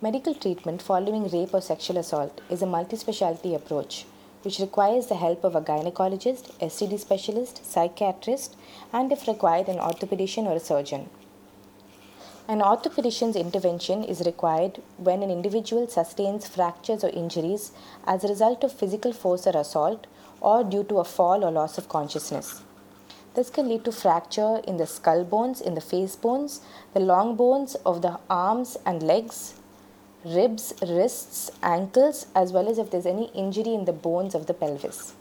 Medical treatment following rape or sexual assault is a multi-specialty approach which requires the help of a gynecologist, STD specialist, psychiatrist, and if required, an orthopedician or a surgeon. An orthopedician's intervention is required when an individual sustains fractures or injuries as a result of physical force or assault or due to a fall or loss of consciousness. This can lead to fracture in the skull bones, in the face bones, the long bones of the arms and legs, ribs, wrists, ankles, as well as if there's any injury in the bones of the pelvis.